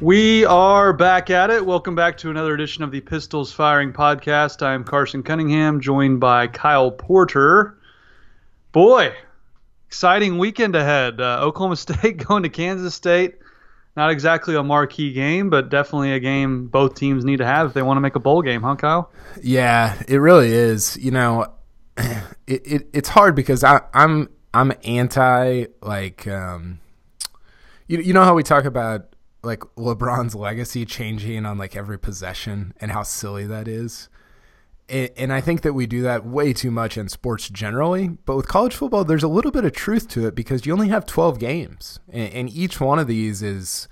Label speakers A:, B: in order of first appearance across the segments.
A: We are back at it. Welcome back to another edition of the Pistols Firing Podcast. I'm Carson Cunningham, joined by Kyle Porter. Boy, exciting weekend ahead. Uh, Oklahoma State going to Kansas State. Not exactly a marquee game, but definitely a game both teams need to have if they want to make a bowl game, huh, Kyle?
B: Yeah, it really is. You know, it, it it's hard because I, I'm I'm anti like um, you you know how we talk about like LeBron's legacy changing on like every possession and how silly that is. And I think that we do that way too much in sports generally. But with college football, there's a little bit of truth to it because you only have 12 games. And each one of these is,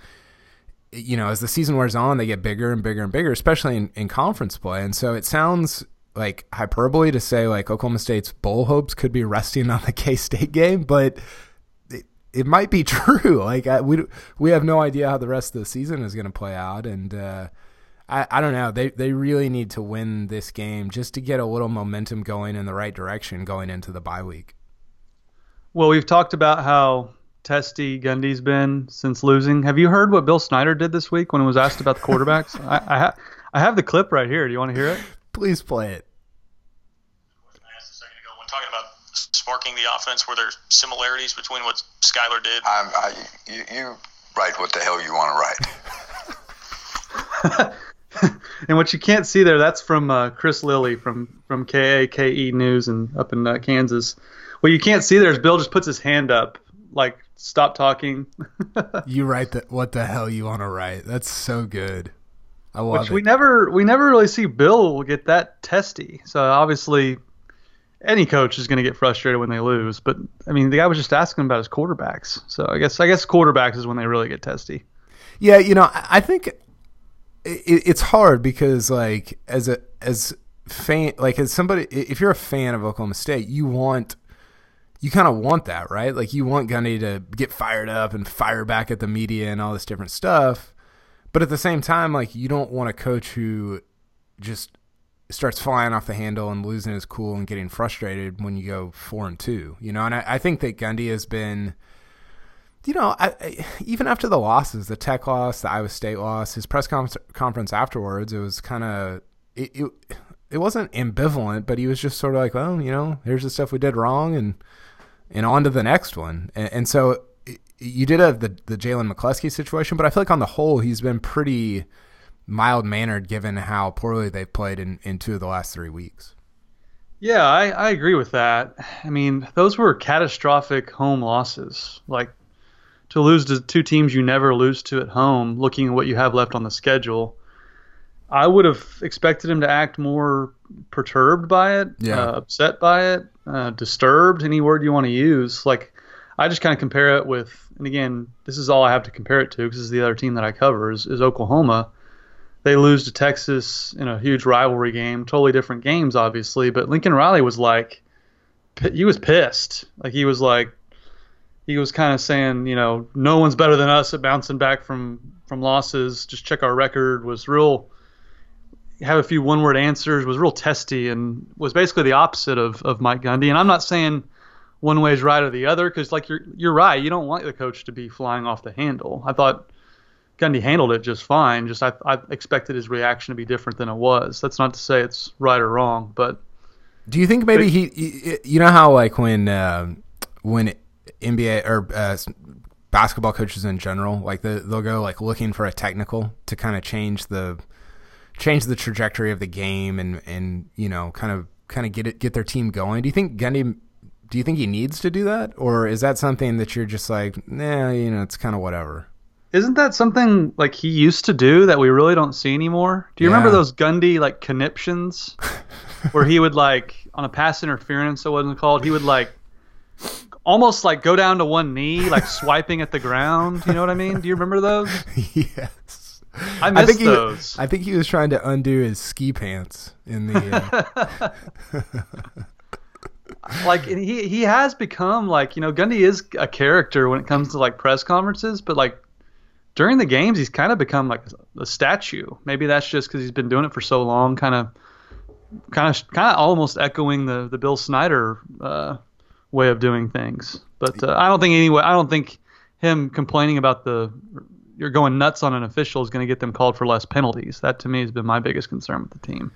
B: you know, as the season wears on, they get bigger and bigger and bigger, especially in, in conference play. And so it sounds like hyperbole to say like Oklahoma State's bowl hopes could be resting on the K State game, but it might be true. Like I, we we have no idea how the rest of the season is going to play out, and uh, I I don't know. They they really need to win this game just to get a little momentum going in the right direction going into the bye week.
A: Well, we've talked about how testy Gundy's been since losing. Have you heard what Bill Snyder did this week when he was asked about the quarterbacks? I I, ha- I have the clip right here. Do you want to hear it?
B: Please play it.
C: Talking about sparking the offense? Were there similarities between what Skylar did?
D: I'm, I, you, you write what the hell you want
A: to write. and what you can't see there, that's from uh, Chris Lilly from from KAKE News and up in uh, Kansas. What you can't see there is Bill just puts his hand up, like stop talking.
B: you write that. What the hell you want to write? That's so good. I love
A: Which
B: it.
A: we never we never really see Bill get that testy. So obviously any coach is going to get frustrated when they lose. But I mean, the guy was just asking about his quarterbacks. So I guess I guess quarterbacks is when they really get testy.
B: Yeah, you know, I think it, it's hard because like as a as fan like as somebody if you're a fan of Oklahoma State, you want you kind of want that, right? Like you want Gundy to get fired up and fire back at the media and all this different stuff. But at the same time, like you don't want a coach who just starts flying off the handle and losing his cool and getting frustrated when you go four and two. You know, and I, I think that Gundy has been, you know, I, I, even after the losses, the Tech loss, the Iowa State loss, his press com- conference afterwards, it was kind of it, it. It wasn't ambivalent, but he was just sort of like, well, you know, here's the stuff we did wrong, and and on to the next one. And, and so you did have the the Jalen McCleskey situation, but I feel like on the whole, he's been pretty mild mannered given how poorly they've played in, in two of the last three weeks.
A: Yeah, I, I agree with that. I mean, those were catastrophic home losses. Like to lose to two teams you never lose to at home, looking at what you have left on the schedule. I would have expected him to act more perturbed by it, yeah. uh, upset by it, uh, disturbed, any word you want to use. Like, I just kind of compare it with, and again, this is all I have to compare it to because this is the other team that I cover is, is Oklahoma they lose to Texas in a huge rivalry game. Totally different games, obviously. But Lincoln Riley was like, he was pissed. Like he was like, he was kind of saying, you know, no one's better than us at bouncing back from from losses. Just check our record. Was real. Have a few one word answers. Was real testy and was basically the opposite of of Mike Gundy. And I'm not saying one way is right or the other because like you're you're right. You don't want the coach to be flying off the handle. I thought Gundy handled it just fine. Just I, I expected his reaction to be different than it was. That's not to say it's right or wrong, but
B: do you think maybe but, he, you know how like when uh, when NBA or uh, basketball coaches in general, like the, they'll go like looking for a technical to kind of change the change the trajectory of the game and and you know kind of kind of get it get their team going. Do you think Gundy? Do you think he needs to do that, or is that something that you're just like, nah, you know, it's kind of whatever?
A: Isn't that something like he used to do that we really don't see anymore? Do you yeah. remember those Gundy like conniptions where he would like on a pass interference it wasn't called, he would like almost like go down to one knee, like swiping at the ground. You know what I mean? Do you remember those?
B: yes.
A: I missed
B: I think
A: those.
B: He, I think he was trying to undo his ski pants in the. Uh...
A: like he he has become like you know Gundy is a character when it comes to like press conferences, but like during the games, he's kind of become like a statue. Maybe that's just because he's been doing it for so long, kind of, kind of, kind of almost echoing the the Bill Snyder uh, way of doing things. But uh, I don't think anyway. I don't think him complaining about the you're going nuts on an official is going to get them called for less penalties. That to me has been my biggest concern with the team.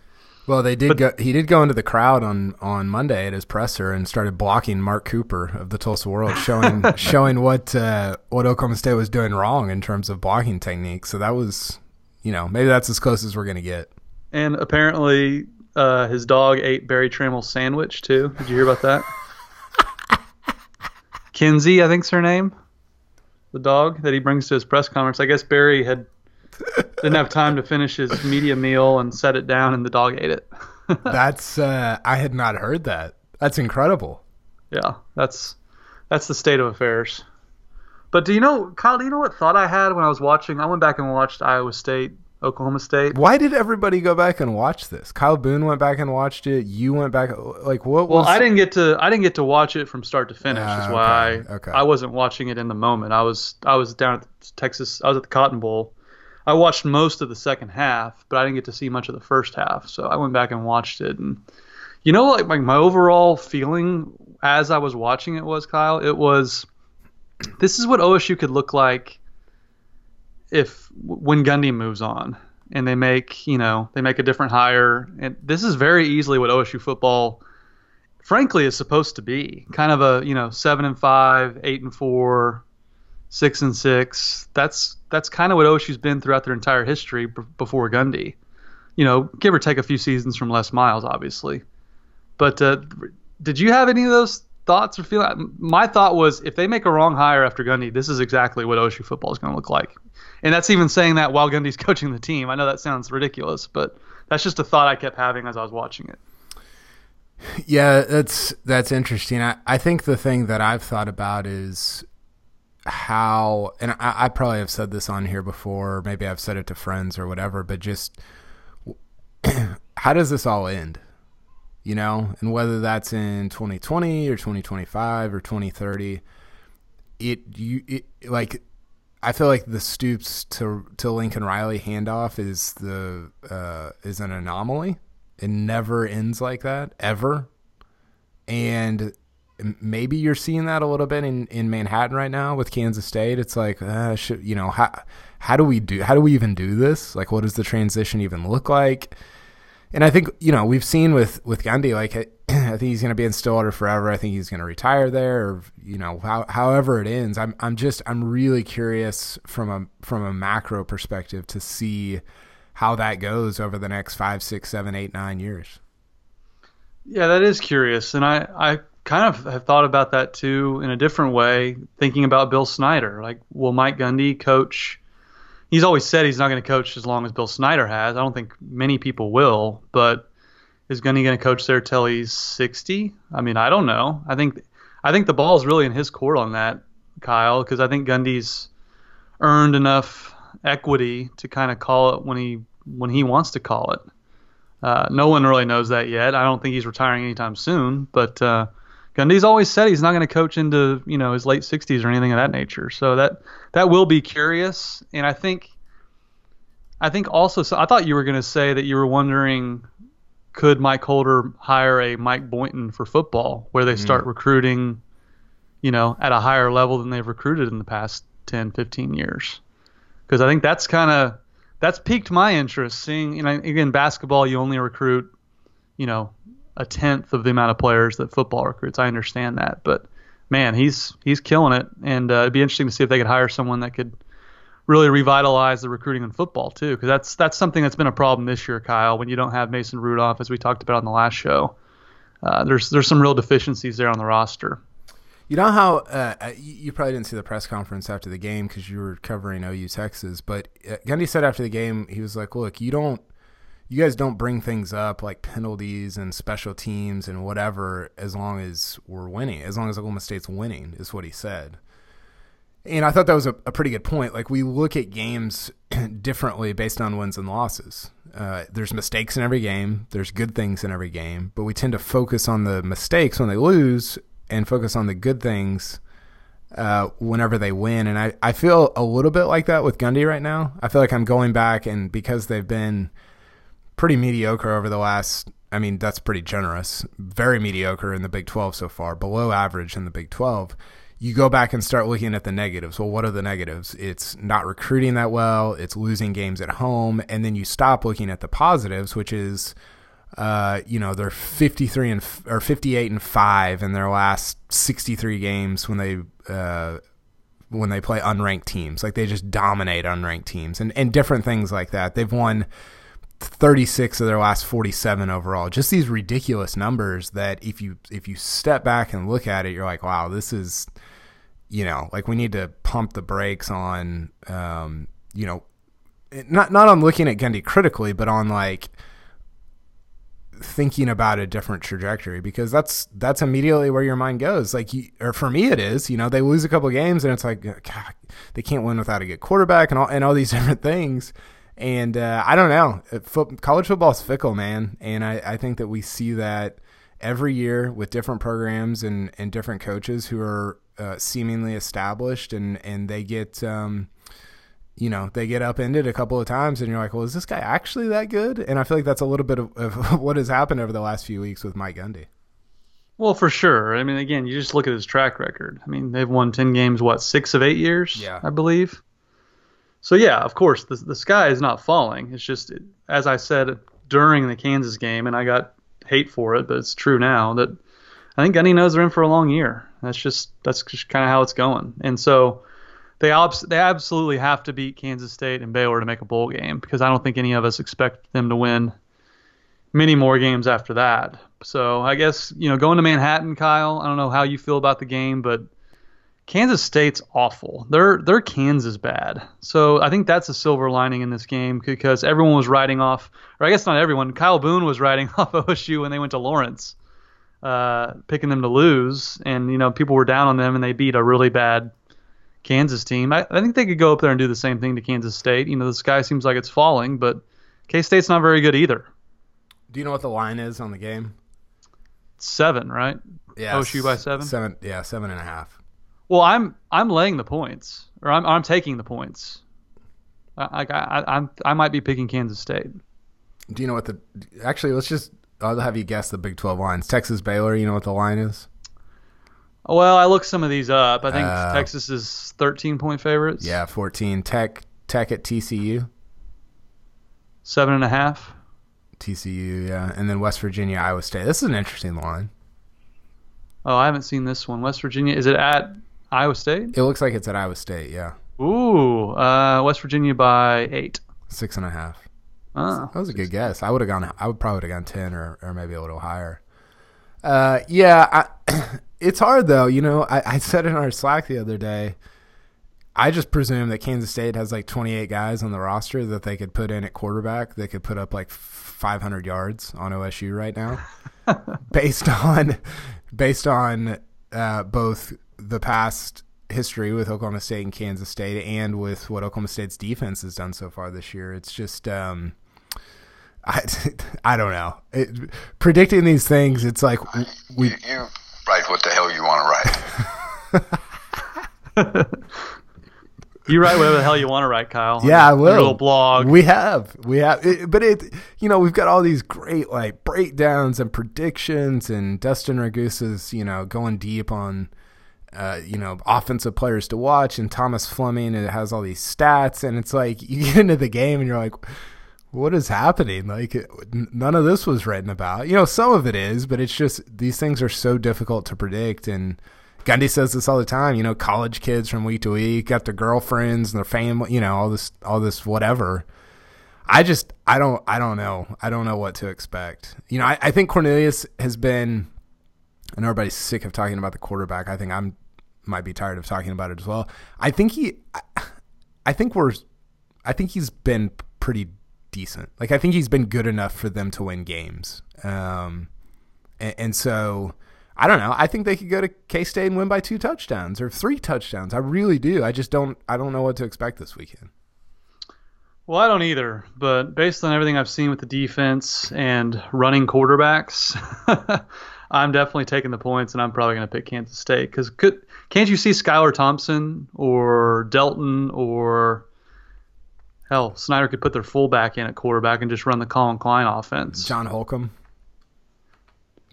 B: Well, they did
A: But-
B: go. He did go into the crowd on on Monday at his presser and started blocking Mark Cooper of the Tulsa World, showing showing what uh, what Oklahoma State was doing wrong in terms of blocking technique. So that was, you know, maybe that's as close as we're gonna get.
A: And apparently, uh, his dog ate Berry Tramel's sandwich too. Did you hear about that? Kinsey, I think's her name. The dog that he brings to his press conference. I guess Barry had didn't have time to finish his media meal and set it down, and the dog ate it.
B: That's uh, I had not heard that. That's incredible.
A: yeah, that's that's the state of affairs. But do you know, Kyle? Do you know what thought I had when I was watching? I went back and watched Iowa State, Oklahoma State.
B: Why did everybody go back and watch this? Kyle Boone went back and watched it. You went back. Like what
A: Well,
B: was?
A: I didn't get to I didn't get to watch it from start to finish.
B: Ah,
A: is why I
B: okay.
A: I wasn't watching it in the moment. I was I was down at Texas. I was at the Cotton Bowl. I watched most of the second half, but I didn't get to see much of the first half. So I went back and watched it, and you know, like my, my overall feeling as I was watching it was Kyle. It was this is what OSU could look like if when Gundy moves on and they make you know they make a different hire, and this is very easily what OSU football frankly is supposed to be. Kind of a you know seven and five eight and four six and six. That's that's kind of what OSU's been throughout their entire history b- before Gundy. You know give or take a few seasons from Les Miles obviously. But uh, did you have any of those thoughts or feel my thought was if they make a wrong hire after Gundy this is exactly what OSU football is going to look like and that's even saying that while Gundy's coaching the team I know that sounds ridiculous but that's just a thought I kept having as I was watching it
B: Yeah, that's that's interesting. I, I think the thing that I've thought about is how, and I, I probably have said this on here before, or maybe I've said it to friends or whatever, but just how does this all end? You know, and whether that's in 2020 or 2025 or 2030, it you it like I feel like the Stoops to to Lincoln Riley handoff is the uh, is an anomaly. It never ends like that ever, and maybe you're seeing that a little bit in, in Manhattan right now with Kansas State. It's like, uh, should, you know, how how do we do? How do we even do this? Like, what does the transition even look like? And I think you know we've seen with with Gundy, like I think he's going to be in Stillwater forever. I think he's going to retire there, or you know, how, however it ends. I'm I'm just I'm really curious from a from a macro perspective to see how that goes over the next five, six, seven, eight, nine years.
A: Yeah, that is curious, and I I kind of have thought about that too in a different way, thinking about Bill Snyder. Like, will Mike Gundy coach? He's always said he's not going to coach as long as Bill Snyder has. I don't think many people will, but is Gundy going to coach there till he's 60? I mean, I don't know. I think I think the ball's really in his court on that, Kyle, because I think Gundy's earned enough equity to kind of call it when he when he wants to call it. Uh, no one really knows that yet. I don't think he's retiring anytime soon. But uh, Gundy's always said he's not going to coach into you know his late 60s or anything of that nature. So that that will be curious. And I think I think also so I thought you were going to say that you were wondering could Mike Holder hire a Mike Boynton for football where they start recruiting you know at a higher level than they've recruited in the past 10 15 years because I think that's kind of that's piqued my interest. Seeing, you know, again, basketball, you only recruit, you know, a tenth of the amount of players that football recruits. I understand that, but man, he's he's killing it, and uh, it'd be interesting to see if they could hire someone that could really revitalize the recruiting in football too, because that's that's something that's been a problem this year, Kyle. When you don't have Mason Rudolph, as we talked about on the last show, uh, there's there's some real deficiencies there on the roster.
B: You know how uh, you probably didn't see the press conference after the game because you were covering OU Texas, but uh, Gundy said after the game he was like, "Look, you don't, you guys don't bring things up like penalties and special teams and whatever as long as we're winning, as long as Oklahoma State's winning," is what he said. And I thought that was a, a pretty good point. Like we look at games differently based on wins and losses. Uh, there's mistakes in every game. There's good things in every game, but we tend to focus on the mistakes when they lose and focus on the good things uh, whenever they win. And I, I feel a little bit like that with Gundy right now. I feel like I'm going back, and because they've been pretty mediocre over the last, I mean, that's pretty generous, very mediocre in the Big 12 so far, below average in the Big 12. You go back and start looking at the negatives. Well, what are the negatives? It's not recruiting that well. It's losing games at home, and then you stop looking at the positives, which is, uh, you know, they're fifty three and or fifty eight and five in their last sixty three games when they uh, when they play unranked teams. Like they just dominate unranked teams, and and different things like that. They've won. 36 of their last 47 overall just these ridiculous numbers that if you if you step back and look at it you're like wow this is you know, like we need to pump the brakes on, um, you know, not not on looking at Gundy critically, but on like thinking about a different trajectory because that's that's immediately where your mind goes. Like, you, or for me, it is. You know, they lose a couple games and it's like, God, they can't win without a good quarterback and all and all these different things. And uh, I don't know, Foot, college football is fickle, man, and I, I think that we see that every year with different programs and, and different coaches who are uh, seemingly established, and and they get. Um, you know, they get upended a couple of times, and you're like, well, is this guy actually that good? And I feel like that's a little bit of, of what has happened over the last few weeks with Mike Gundy.
A: Well, for sure. I mean, again, you just look at his track record. I mean, they've won 10 games, what, six of eight years?
B: Yeah.
A: I believe. So, yeah, of course, the, the sky is not falling. It's just, as I said during the Kansas game, and I got hate for it, but it's true now, that I think Gundy knows they're in for a long year. That's just that's just kind of how it's going. And so they obs- they absolutely have to beat Kansas State and Baylor to make a bowl game because I don't think any of us expect them to win many more games after that. So I guess you know going to Manhattan, Kyle. I don't know how you feel about the game, but Kansas State's awful. They're they're Kansas bad. So I think that's a silver lining in this game because everyone was riding off, or I guess not everyone. Kyle Boone was riding off OSU when they went to Lawrence uh, picking them to lose, and you know people were down on them, and they beat a really bad Kansas team. I, I think they could go up there and do the same thing to Kansas State. You know, the sky seems like it's falling, but K State's not very good either.
B: Do you know what the line is on the game?
A: Seven, right?
B: Yeah,
A: OSU by seven.
B: Seven, yeah, seven and a half.
A: Well, I'm I'm laying the points, or I'm I'm taking the points. I I I, I might be picking Kansas State.
B: Do you know what the? Actually, let's just I'll have you guess the Big 12 lines. Texas Baylor, you know what the line is?
A: Well, I looked some of these up. I think uh, Texas is 13 point favorites.
B: Yeah, 14. Tech Tech at TCU.
A: Seven and a half.
B: TCU, yeah, and then West Virginia, Iowa State. This is an interesting line.
A: Oh, I haven't seen this one. West Virginia, is it at Iowa State?
B: It looks like it's at Iowa State. Yeah.
A: Ooh, uh, West Virginia by eight.
B: Six and a half.
A: Oh,
B: that was a good guess. I would have gone. I would probably have gone ten or, or maybe a little higher. Uh, yeah, I, it's hard though. You know, I, I said in our Slack the other day. I just presume that Kansas State has like 28 guys on the roster that they could put in at quarterback. They could put up like 500 yards on OSU right now, based on based on uh, both the past history with Oklahoma State and Kansas State, and with what Oklahoma State's defense has done so far this year. It's just um, I, I don't know. It, predicting these things, it's like we
D: you, you write what the hell you want
A: to write. you write whatever the hell you want to write, Kyle.
B: Yeah, I will.
A: little blog.
B: We have, we have, it, but it, you know, we've got all these great like breakdowns and predictions, and Dustin Ragusa's, you know, going deep on. Uh, you know, offensive players to watch, and Thomas Fleming. It has all these stats, and it's like you get into the game, and you're like, what is happening? Like none of this was written about. You know, some of it is, but it's just these things are so difficult to predict. And Gundy says this all the time. You know, college kids from week to week got their girlfriends and their family. You know, all this, all this, whatever. I just, I don't, I don't know. I don't know what to expect. You know, I, I think Cornelius has been, and everybody's sick of talking about the quarterback. I think I'm might be tired of talking about it as well. I think he, I, think we're, I think he's been pretty decent. Like I think he's been good enough for them to win games. Um, and, and, so I don't know. I think they could go to K State and win by two touchdowns or three touchdowns. I really do. I just don't. I don't know what to expect this weekend.
A: Well, I don't either. But based on everything I've seen with the defense and running quarterbacks. I'm definitely taking the points, and I'm probably going to pick Kansas State because can't you see Skylar Thompson or Delton or Hell, Snyder could put their fullback in at quarterback and just run the Collin Klein offense.
B: John Holcomb.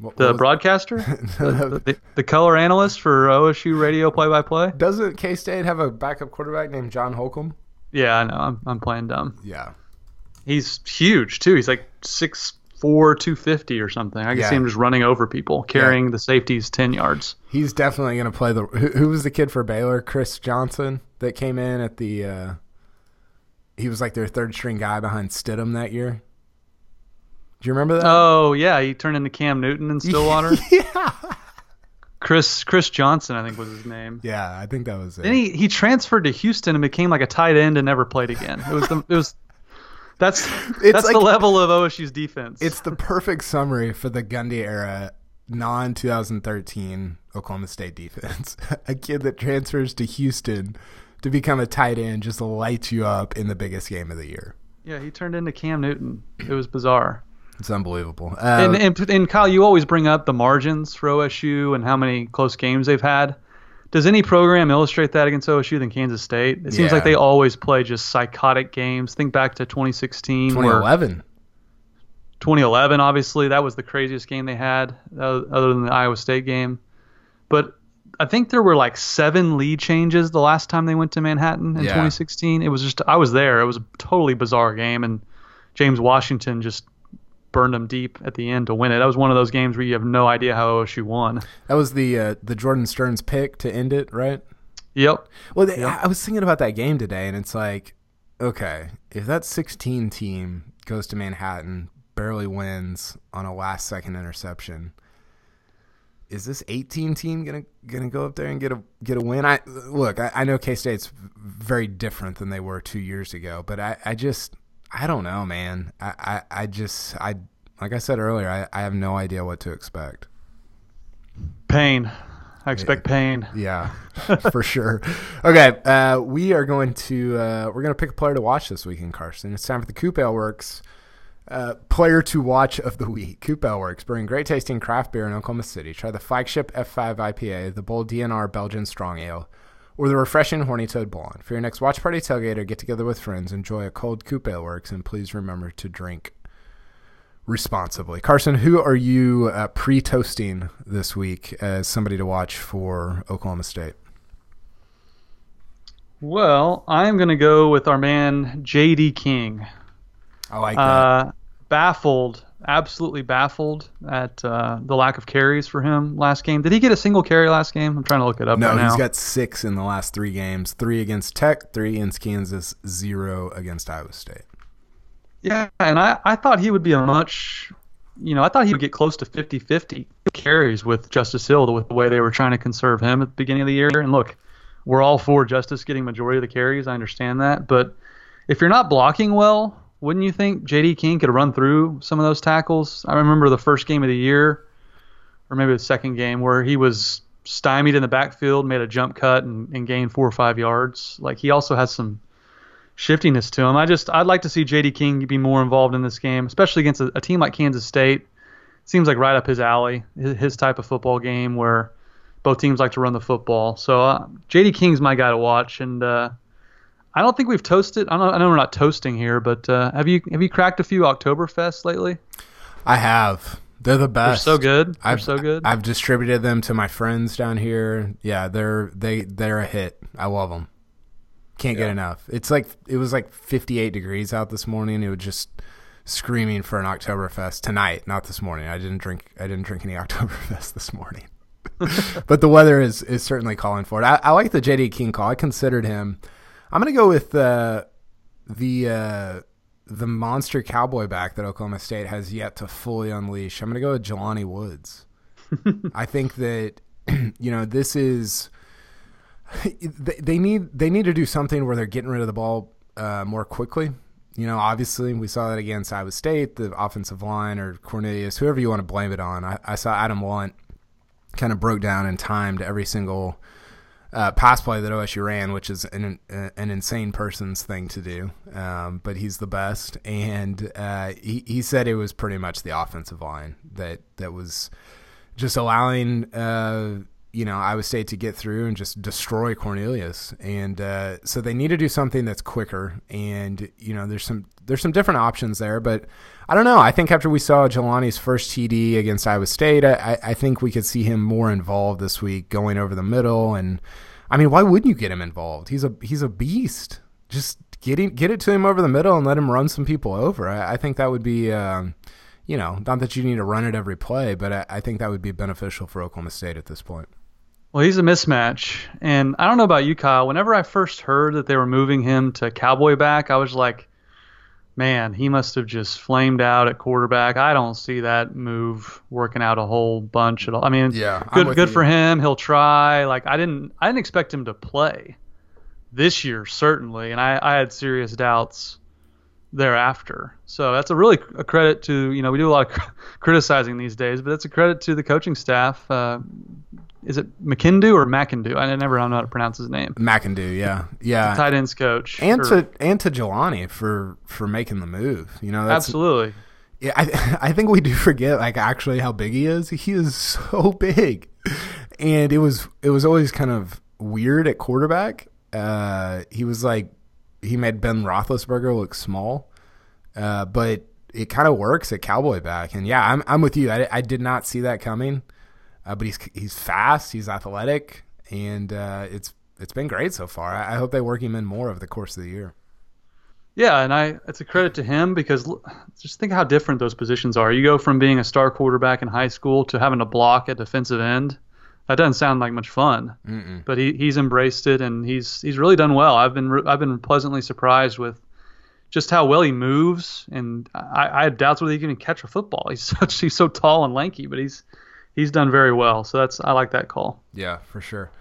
B: What-
A: The
B: what
A: broadcaster, the, the, the color analyst for OSU radio play-by-play.
B: Doesn't K State have a backup quarterback named John Holcomb?
A: Yeah, I know. I'm, I'm playing dumb.
B: Yeah.
A: He's huge too. He's like six four, two fifty or something. I can
B: Yeah.
A: see him just running over people, carrying the safeties ten yards.
B: He's definitely going to play the. Who, who was the kid for Baylor? Chris Johnson that came in at the. Uh, he was like their third string guy behind Stidham that year. Do you remember that?
A: Oh yeah, he turned into Cam Newton in Stillwater.
B: yeah.
A: Chris Chris Johnson, I think was his name.
B: Yeah, I think that was it.
A: Then he, he transferred to Houston and became like a tight end and never played again. It was the it was that's that's
B: like-
A: the level of OSU's defense.
B: It's the perfect summary for the Gundy era, non 2013 Oklahoma State defense. a kid that transfers to Houston to become a tight end just lights you up in the biggest game of the year.
A: yeah, he turned into Cam Newton. It was bizarre.
B: It's unbelievable. Uh,
A: And, and and Kyle, you always bring up the margins for OSU and how many close games they've had. Does any program illustrate that against OSU than Kansas State? It seems
B: Yeah.
A: like they always play just psychotic games. Think back to 2016, where
B: 2011.
A: 2011, obviously, that was the craziest game they had, uh, other than the Iowa State game. But I think there were like seven lead changes the last time they went to Manhattan in
B: Yeah.
A: 2016. It was just, I was there. It was a totally bizarre game, and James Washington just burned them deep at the end to win it. That was one of those games where you have no idea how OSU won.
B: That was the uh, the Jordan Sterns pick to end it, right?
A: Yep.
B: Well, they, I was thinking about that game today, and it's like, okay, if that 16 team goes to Manhattan, barely wins on a last second interception, is this 18 team gonna gonna go up there and get a get a win? I look, I, I know K State's very different than they were two years ago, but I, I just I don't know, man. I, I, I just I like I said earlier, I, I have no idea what to expect.
A: Pain. I expect pain.
B: Yeah, for sure. Okay, uh, we are going to uh, we're going to pick a player to watch this weekend, Carson. It's time for the Coop Ale Works uh, player to watch of the week. Coop Ale Works, brewing great tasting craft beer in Oklahoma City. Try the flagship F5 IPA, the bold DNR Belgian Strong Ale, or the refreshing Horny Toad Blonde. For your next watch party, tailgate, or get together with friends, enjoy a cold Coop Ale Works, and please remember to drink responsibly. Carson, who are you uh, pre-toasting this week as somebody to watch for Oklahoma State?
A: Well, I'm going to go with our man, J.D. King.
B: I like that.
A: Uh, baffled, absolutely baffled at uh, the lack of carries for him last game. Did he get a single carry last game? I'm trying to look it up
B: no,
A: right now.
B: he's got six in the last three games: three against Tech, three against Kansas, zero against Iowa State.
A: yeah, and I, I thought he would be a much, you know, I thought he would get close to 50-50 carries with Justice Hill with the way they were trying to conserve him at the beginning of the year. And look, we're all for Justice getting majority of the carries. I understand that, but if you're not blocking well, wouldn't you think J.D. King could run through some of those tackles? I remember the first game of the year, or maybe the second game, where he was stymied in the backfield, made a jump cut, and, and gained four or five yards. Like he also has some shiftiness to him. I just I'd like to see J.D. King be more involved in this game, especially against a, a team like Kansas State. Seems like right up his alley, his, his type of football game where both teams like to run the football. So uh, J.D. King's my guy to watch, and uh, I don't think we've toasted. I, don't, I know we're not toasting here, but uh, have you have you cracked a few Oktoberfests lately?
B: I have. They're the best.
A: They're so good. They're
B: I've,
A: so good.
B: I've distributed them to my friends down here. Yeah, they're they they're a hit. I love them. Can't get enough. It's like it was like 58 degrees out this morning. It was just screaming for an Oktoberfest tonight, not this morning. I didn't drink. I didn't drink any Oktoberfest this morning. but the weather is is certainly calling for it. I, I like the JD King call. I considered him. I'm gonna go with uh, the uh, the monster cowboy back that Oklahoma State has yet to fully unleash. I'm gonna go with Jelani Woods. I think that you know this is they, need they need to do something where they're getting rid of the ball uh, more quickly. You know, obviously we saw that against Iowa State, the offensive line or Cornelius, whoever you want to blame it on. I, I saw Adam Lunt kind of broke down and timed every single uh, pass play that OSU ran, which is an an insane person's thing to do. Um, but he's the best, and uh, he he said it was pretty much the offensive line that that was just allowing uh, you know Iowa State to get through and just destroy Cornelius, and uh, so they need to do something that's quicker. And you know, there's some there's some different options there, but I don't know. I think after we saw Jelani's first TD against Iowa State, I, I think we could see him more involved this week, going over the middle. And I mean, why wouldn't you get him involved? He's a he's a beast. Just get get it to him over the middle and let him run some people over. I, I think that would be. Um, you know, not that you need to run it every play, but I, I think that would be beneficial for Oklahoma State at this point.
A: Well, he's a mismatch. And I don't know about you, Kyle. Whenever I first heard that they were moving him to cowboy back, I was like, man, he must have just flamed out at quarterback. I don't see that move working out a whole bunch at all. I mean,
B: Yeah,
A: good good
B: you.
A: for him. He'll try. Like I didn't I didn't expect him to play this year certainly, and I, I had serious doubts thereafter. So that's a really a credit to you know we do a lot of criticizing these days, but that's a credit to the coaching staff. Uh, is it McKindu or McEndoo? I never know how to pronounce his name.
B: McEndoo, yeah, yeah,
A: Tight ends coach.
B: and
A: or-
B: to and to Jelani for for making the move. You know, that's
A: absolutely.
B: Yeah, I I think we do forget like actually how big he is. He is so big, and it was it was always kind of weird at quarterback. Uh, he was like he made Ben Roethlisberger look small, uh, but it kind of works at cowboy back. And yeah, I'm I'm with you. I, I did not see that coming, uh, but he's he's fast, he's athletic, and uh, it's it's been great so far. I, I hope they work him in more over the course of the year.
A: Yeah, and I it's a credit to him because just think how different those positions are. You go from being a star quarterback in high school to having to block at defensive end. That doesn't sound like much fun,
B: Mm-mm.
A: but he, he's embraced it and he's he's really done well. I've been I've been pleasantly surprised with just how well he moves, and I, I had doubts whether he can even catch a football. He's such he's so tall and lanky, but he's he's done very well. So that's I like that call.
B: Yeah, for sure.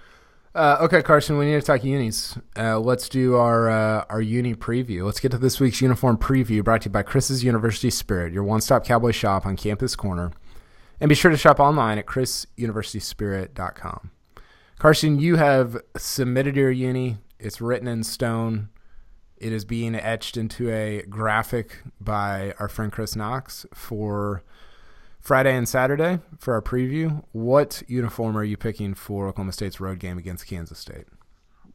B: Uh, okay, Carson, we need to talk unis. Uh, let's do our uh, our uni preview. Let's get to this week's uniform preview brought to you by Chris's University Spirit, your one stop cowboy shop on Campus Corner. And be sure to shop online at chrisuniversityspirit.com. Carson, you have submitted your uni. It's written in stone. It is being etched into a graphic by our friend Chris Knox for Friday and Saturday for our preview. What uniform are you picking for Oklahoma State's road game against Kansas State?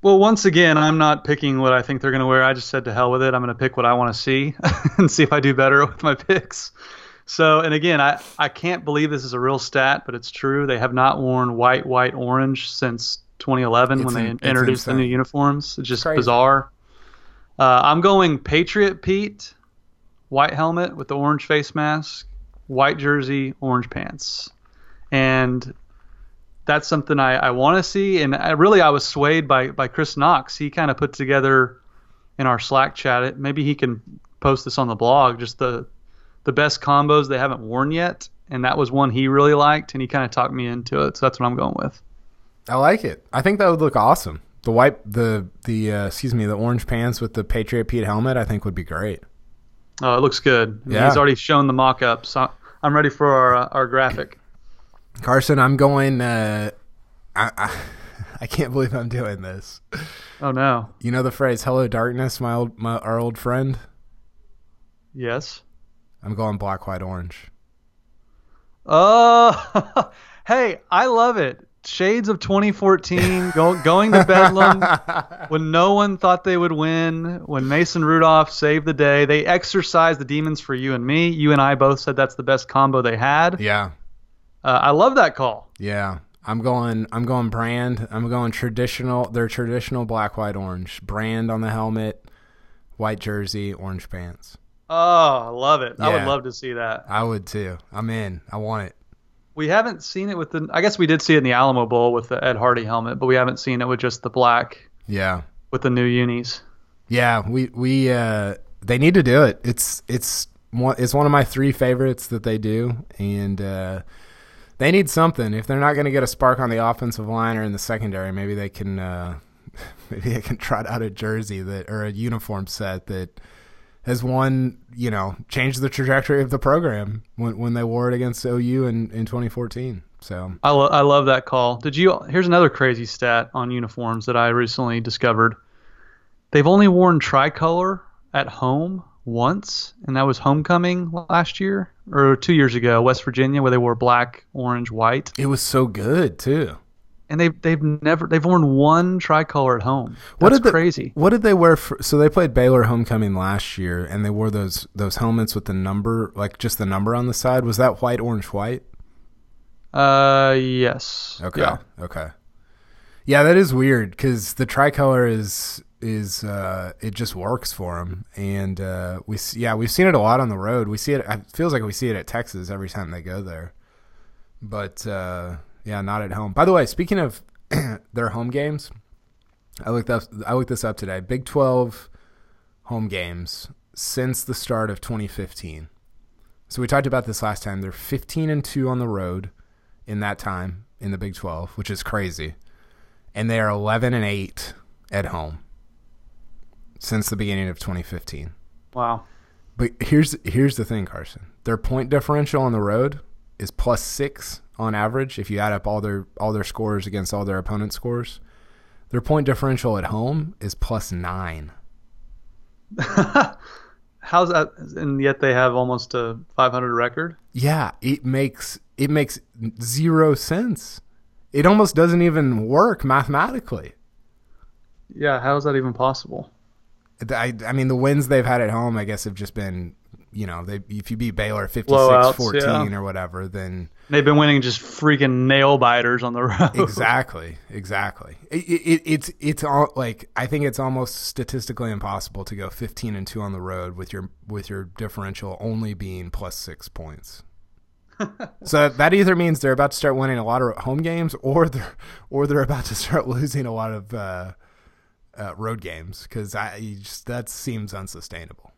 A: Well, once again, I'm not picking what I think they're going to wear. I just said to hell with it. I'm going to pick what I want to see and see if I do better with my picks. So, and again, I, I can't believe this is a real stat, but it's true. They have not worn white, white, orange since 2011
B: It's
A: when they
B: in- it's
A: introduced the new uniforms. It's just
B: Crazy.
A: bizarre. Uh, I'm going Patriot Pete, white helmet with the orange face mask, white jersey, orange pants. And that's something I, I want to see. And I, really, I was swayed by, by Chris Knox. He kind of put together in our Slack chat. It, maybe he can post this on the blog. Just the the best combos they haven't worn yet, and that was one he really liked, and he kind of talked me into it. So that's what I'm going with.
B: I like it. I think that would look awesome. The white, the the uh, excuse me, the orange pants with the Patriot Pete helmet, I think would be great.
A: Oh, it looks good. I mean,
B: Yeah.
A: He's already shown the mock-up, so I'm ready for our uh, our graphic.
B: Carson, I'm going. Uh, I, I I can't believe I'm doing this.
A: Oh no.
B: You know the phrase "Hello, darkness," my old my our old friend.
A: Yes.
B: I'm going black, white, orange.
A: Oh, hey, I love it. Shades of 2014, go, going to Bedlam when no one thought they would win, when Mason Rudolph saved the day. They exercised the demons for you and me. You and I both said that's the best combo they had.
B: Yeah,
A: Uh, I love that call.
B: yeah. I'm going. I'm going brand. I'm going traditional. They're traditional black, white, orange. Brand on the helmet, white jersey, orange pants.
A: Oh, I love it. I would love to see that.
B: I would too. I'm in. I want it.
A: We haven't seen it with the. I guess we did see it in the Alamo Bowl with the Ed Hardy helmet, but we haven't seen it with just the black
B: Yeah.
A: with the new unis.
B: Yeah, we we uh they need to do it. It's it's one it's one of my three favorites that they do and uh they need something. If they're not going to get a spark on the offensive line or in the secondary, maybe they can uh maybe they can trot out a jersey that or a uniform set that has won, you know, changed the trajectory of the program when when they wore it against OU in in 2014. So,
A: I, lo- I love that call. Did you? Here's another crazy stat on uniforms that I recently discovered. They've only worn tricolor at home once, and that was homecoming last year or two years ago, West Virginia, where they wore black, orange, white.
B: it was so good too.
A: And they've they've never they've worn one tricolor at home. That's
B: What did the-
A: crazy.
B: What did they wear? For, so they played Baylor homecoming last year, and they wore those those helmets with the number, like just the number on the side. Was that white, orange, white?
A: Uh, yes.
B: Okay.
A: Yeah.
B: Okay. Yeah, that is weird because the tricolor is is uh, it just works for them, and uh, we s- yeah we've seen it a lot on the road. We see it. It feels like we see it at Texas every time they go there, but uh, yeah, not at home. By the way, speaking of their home games, I looked up. I looked this up today. Big Twelve home games since the start of 2015. So we talked about this last time. They're 15 and two on the road in that time in the Big 12, which is crazy. And they are 11 and 8 at home since the beginning of 2015.
A: Wow.
B: But here's here's the thing, Carson. Their point differential on the road is plus 6 on average if you add up all their all their scores against all their opponent scores. Their point differential at home is plus 9.
A: How's that? And yet they have almost a 500 record.
B: Yeah, it makes it makes zero sense. It almost doesn't even work mathematically.
A: Yeah. How is that even possible?
B: I, I mean, the wins they've had at home, I guess, have just been, you know, they if you beat Baylor 56-14
A: yeah.
B: or whatever, then
A: They've been winning just freaking nail biters on the road.
B: exactly, exactly. It, it, it's it's all like I think it's almost statistically impossible to go 15 and 2 on the road with your with your differential only being plus 6 points. so that either means they're about to start winning a lot of home games or they're or they're about to start losing a lot of uh, uh, road games cuz I just that seems unsustainable.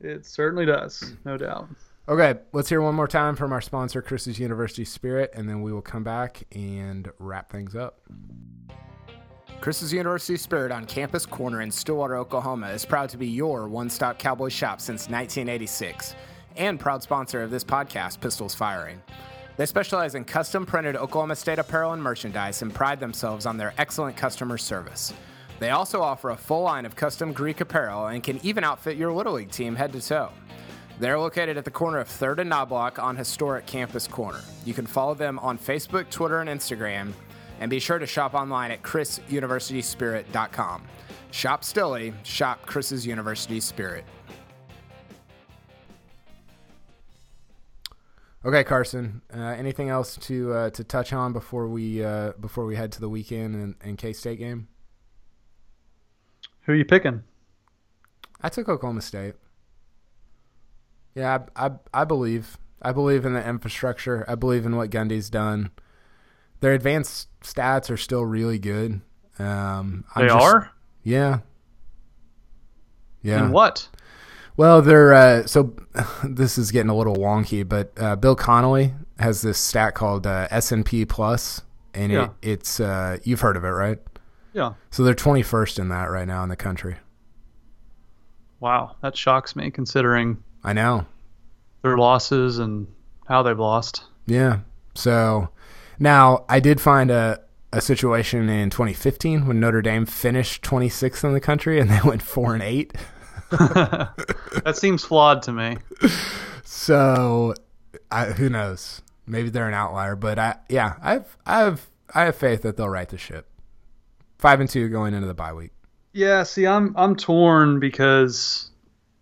A: It certainly does, mm. no doubt.
B: Okay, let's hear one more time from our sponsor, Chris's University Spirit, and then we will come back and wrap things up. Chris's University Spirit on Campus Corner in Stillwater, Oklahoma is proud to be your one stop cowboy shop since 1986 and proud sponsor of this podcast, Pistols Firing. They specialize in custom printed Oklahoma State apparel and merchandise and pride themselves on their excellent customer service. They also offer a full line of custom Greek apparel and can even outfit your Little League team head to toe. They're located at the corner of 3rd and Knoblock on historic Campus Corner. You can follow them on Facebook, Twitter, and Instagram, and be sure to shop online at chrisuniversityspirit.com. Shop Stilly, shop Chris's University Spirit. Okay, Carson. Uh, anything else to uh, to touch on before we uh, before we head to the weekend and, and K State game?
A: Who are you picking?
B: I took Oklahoma State. Yeah, I, I, I believe. I believe in the infrastructure. I believe in what Gundy's done. Their advanced stats are still really good. Um,
A: They
B: just-
A: are.
B: Yeah. Yeah.
A: And what?
B: Well, they're uh, so. this is getting a little wonky, but uh, Bill Connolly has this stat called uh, S and P plus, and
A: Yeah.
B: it, it's uh, you've heard of it, right?
A: Yeah.
B: So they're 21st in that right now in the country.
A: Wow, that shocks me considering
B: I know.
A: their losses and how they've lost.
B: Yeah. So now I did find a, a situation in 2015 when Notre Dame finished 26th in the country and they went four and eight.
A: That seems flawed to me.
B: So I, who knows? Maybe they're an outlier, but I yeah I've I've I have faith that they'll right the ship. Five and two going into the bye week.
A: Yeah, see, I'm I'm torn because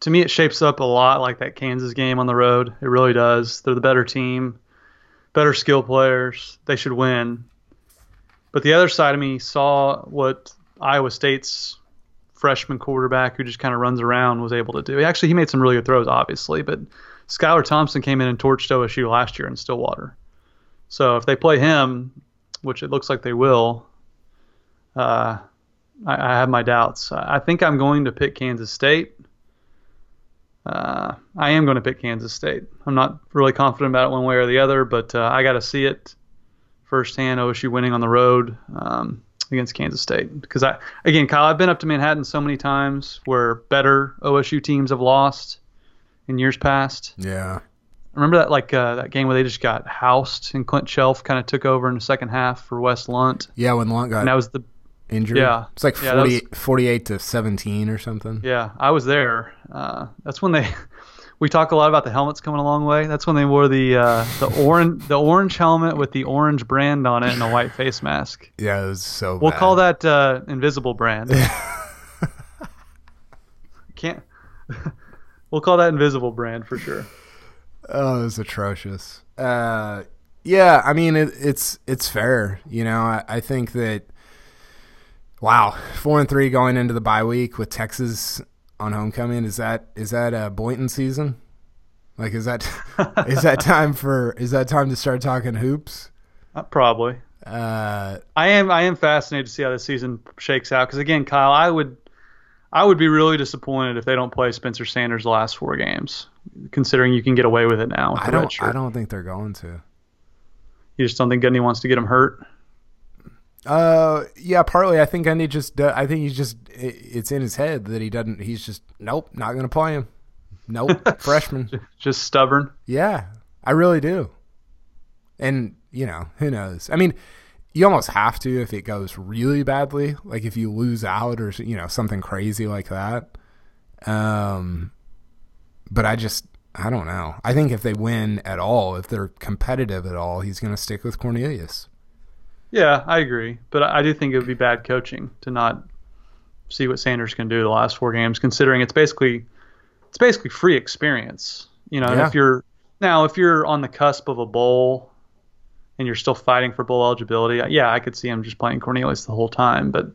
A: to me it shapes up a lot like that Kansas game on the road. It really does. They're the better team, better skill players. They should win. But the other side of me saw what Iowa State's freshman quarterback who just kind of runs around was able to do. Actually, he made some really good throws, obviously, but Skylar Thompson came in and torched OSU last year in Stillwater. So if they play him, which it looks like they will, uh, I, I have my doubts. I think I'm going to pick Kansas State. Uh, I am going to pick Kansas State. I'm not really confident about it one way or the other, but uh, I got to see it firsthand. OSU winning on the road um, against Kansas State because I, again, Kyle, I've been up to Manhattan so many times where better OSU teams have lost in years past.
B: Yeah.
A: Remember that like uh, that game where they just got housed and Clint Chelf kind of took over in the second half for Wes Lunt,
B: Yeah, when Lunt got
A: and that was the
B: injured.
A: yeah.
B: It's like
A: Yeah,
B: 40, 48 to 17 or something.
A: Yeah, I was there. Uh, that's when they we talk a lot about the helmets coming a long way. That's when they wore the uh, the orange the orange helmet with the orange brand on it and a white face mask.
B: Yeah, it was so.
A: We'll
B: bad.
A: call that uh, invisible brand. Can't. we'll call that invisible brand for sure.
B: Oh, it was atrocious. Uh, yeah, I mean it, it's it's fair. You know, I, I think that. Wow, four and three going into the bye week with Texas on homecoming. Is that is that a Boynton season? Like, is that is that time for is that time to start talking hoops?
A: Uh, probably.
B: Uh,
A: I am I am fascinated to see how this season shakes out because again, Kyle, I would I would be really disappointed if they don't play Spencer Sanders the last four games, considering you can get away with it now.
B: I don't. I don't think they're going to.
A: You just don't think Gundy wants to get him hurt?
B: Uh, yeah, partly. I think Gundy just. do- I think he's just. it- It's in his head that he doesn't. He's just. Nope, not going to play him. Nope, freshman.
A: Just stubborn.
B: Yeah, I really do. And you know, who knows? I mean, you almost have to if it goes really badly, like if you lose out or you know something crazy like that. Um, but I just. I don't know. I think if they win at all, if they're competitive at all, he's going to stick with Cornelius.
A: Yeah, I agree, but I do think it would be bad coaching to not see what Sanders can do the last four games, considering it's basically it's basically free experience. You know,
B: Yeah.
A: if you're now if you're on the cusp of a bowl and you're still fighting for bowl eligibility, yeah, I could see him just playing Cornelius the whole time. But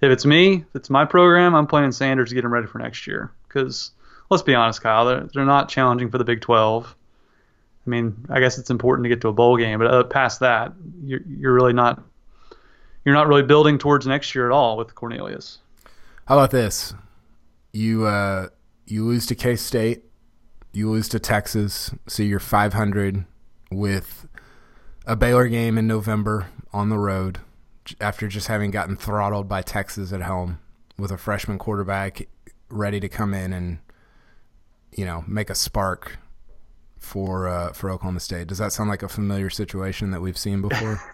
A: if it's me, if it's my program, I'm playing Sanders to get him ready for next year. Because let's be honest, Kyle, they're, they're not challenging for the Big 12. I mean, I guess it's important to get to a bowl game, but uh, past that, you're, you're really not you're not really building towards next year at all with Cornelius.
B: How about this? You uh, you lose to K State, you lose to Texas, so you're 500 with a Baylor game in November on the road after just having gotten throttled by Texas at home with a freshman quarterback ready to come in and you know make a spark for uh, for Oklahoma State. Does that sound like a familiar situation that we've seen before?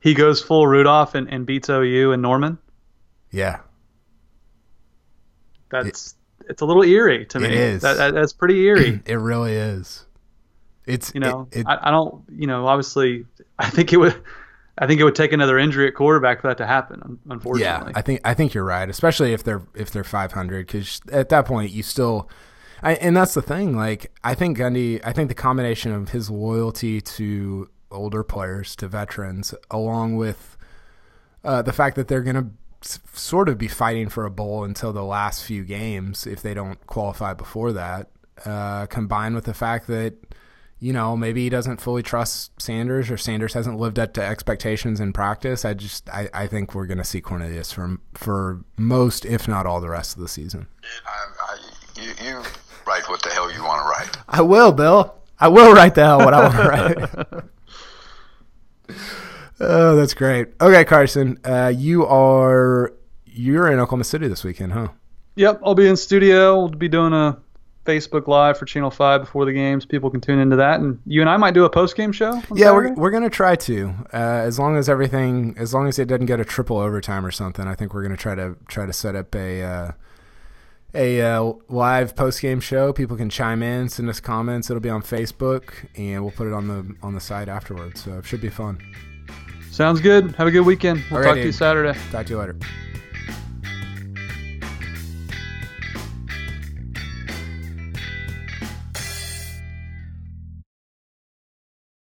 A: He goes full Rudolph and, and beats OU and Norman.
B: yeah,
A: That's it's a little eerie to me.
B: It is.
A: That, that, that's pretty eerie.
B: it really is. It's
A: You know,
B: it, it,
A: I, I don't. You know, obviously, I think it would. I think it would take another injury at quarterback for that to happen. Unfortunately,
B: Yeah, I think I think you're right, especially if they're if they're 500 because at that point you still, I, and that's the thing. Like I think Gundy, I think the combination of his loyalty to older players, to veterans, along with uh, the fact that they're going to sort of be fighting for a bowl until the last few games if they don't qualify before that, uh, combined with the fact that you know, maybe he doesn't fully trust Sanders or Sanders hasn't lived up to expectations in practice. I just I, I think we're going to see Cornelius for for most, if not all, the rest of the season.
D: I, I, you, you write what the hell you want to write.
B: I will, Bill. I will write the hell what I want to write. oh, that's great. Okay, Carson, uh, you are you're in Oklahoma City this weekend, huh?
A: Yep, I'll be in studio. We'll be doing a Facebook Live for Channel Five before the games. People can tune into that, and you and I might do a post game show. on
B: Yeah, we're, we're gonna try to, uh, as long as everything, as long as it doesn't get a triple overtime or something. I think we're gonna try to try to set up a uh, a uh, live post game show. People can chime in, send us comments. It'll be on Facebook, and we'll put it on the on the site afterwards. So it should be fun.
A: Sounds good. Have a good weekend. We'll
B: All right,
A: talk to you. Saturday.
B: Talk to you later.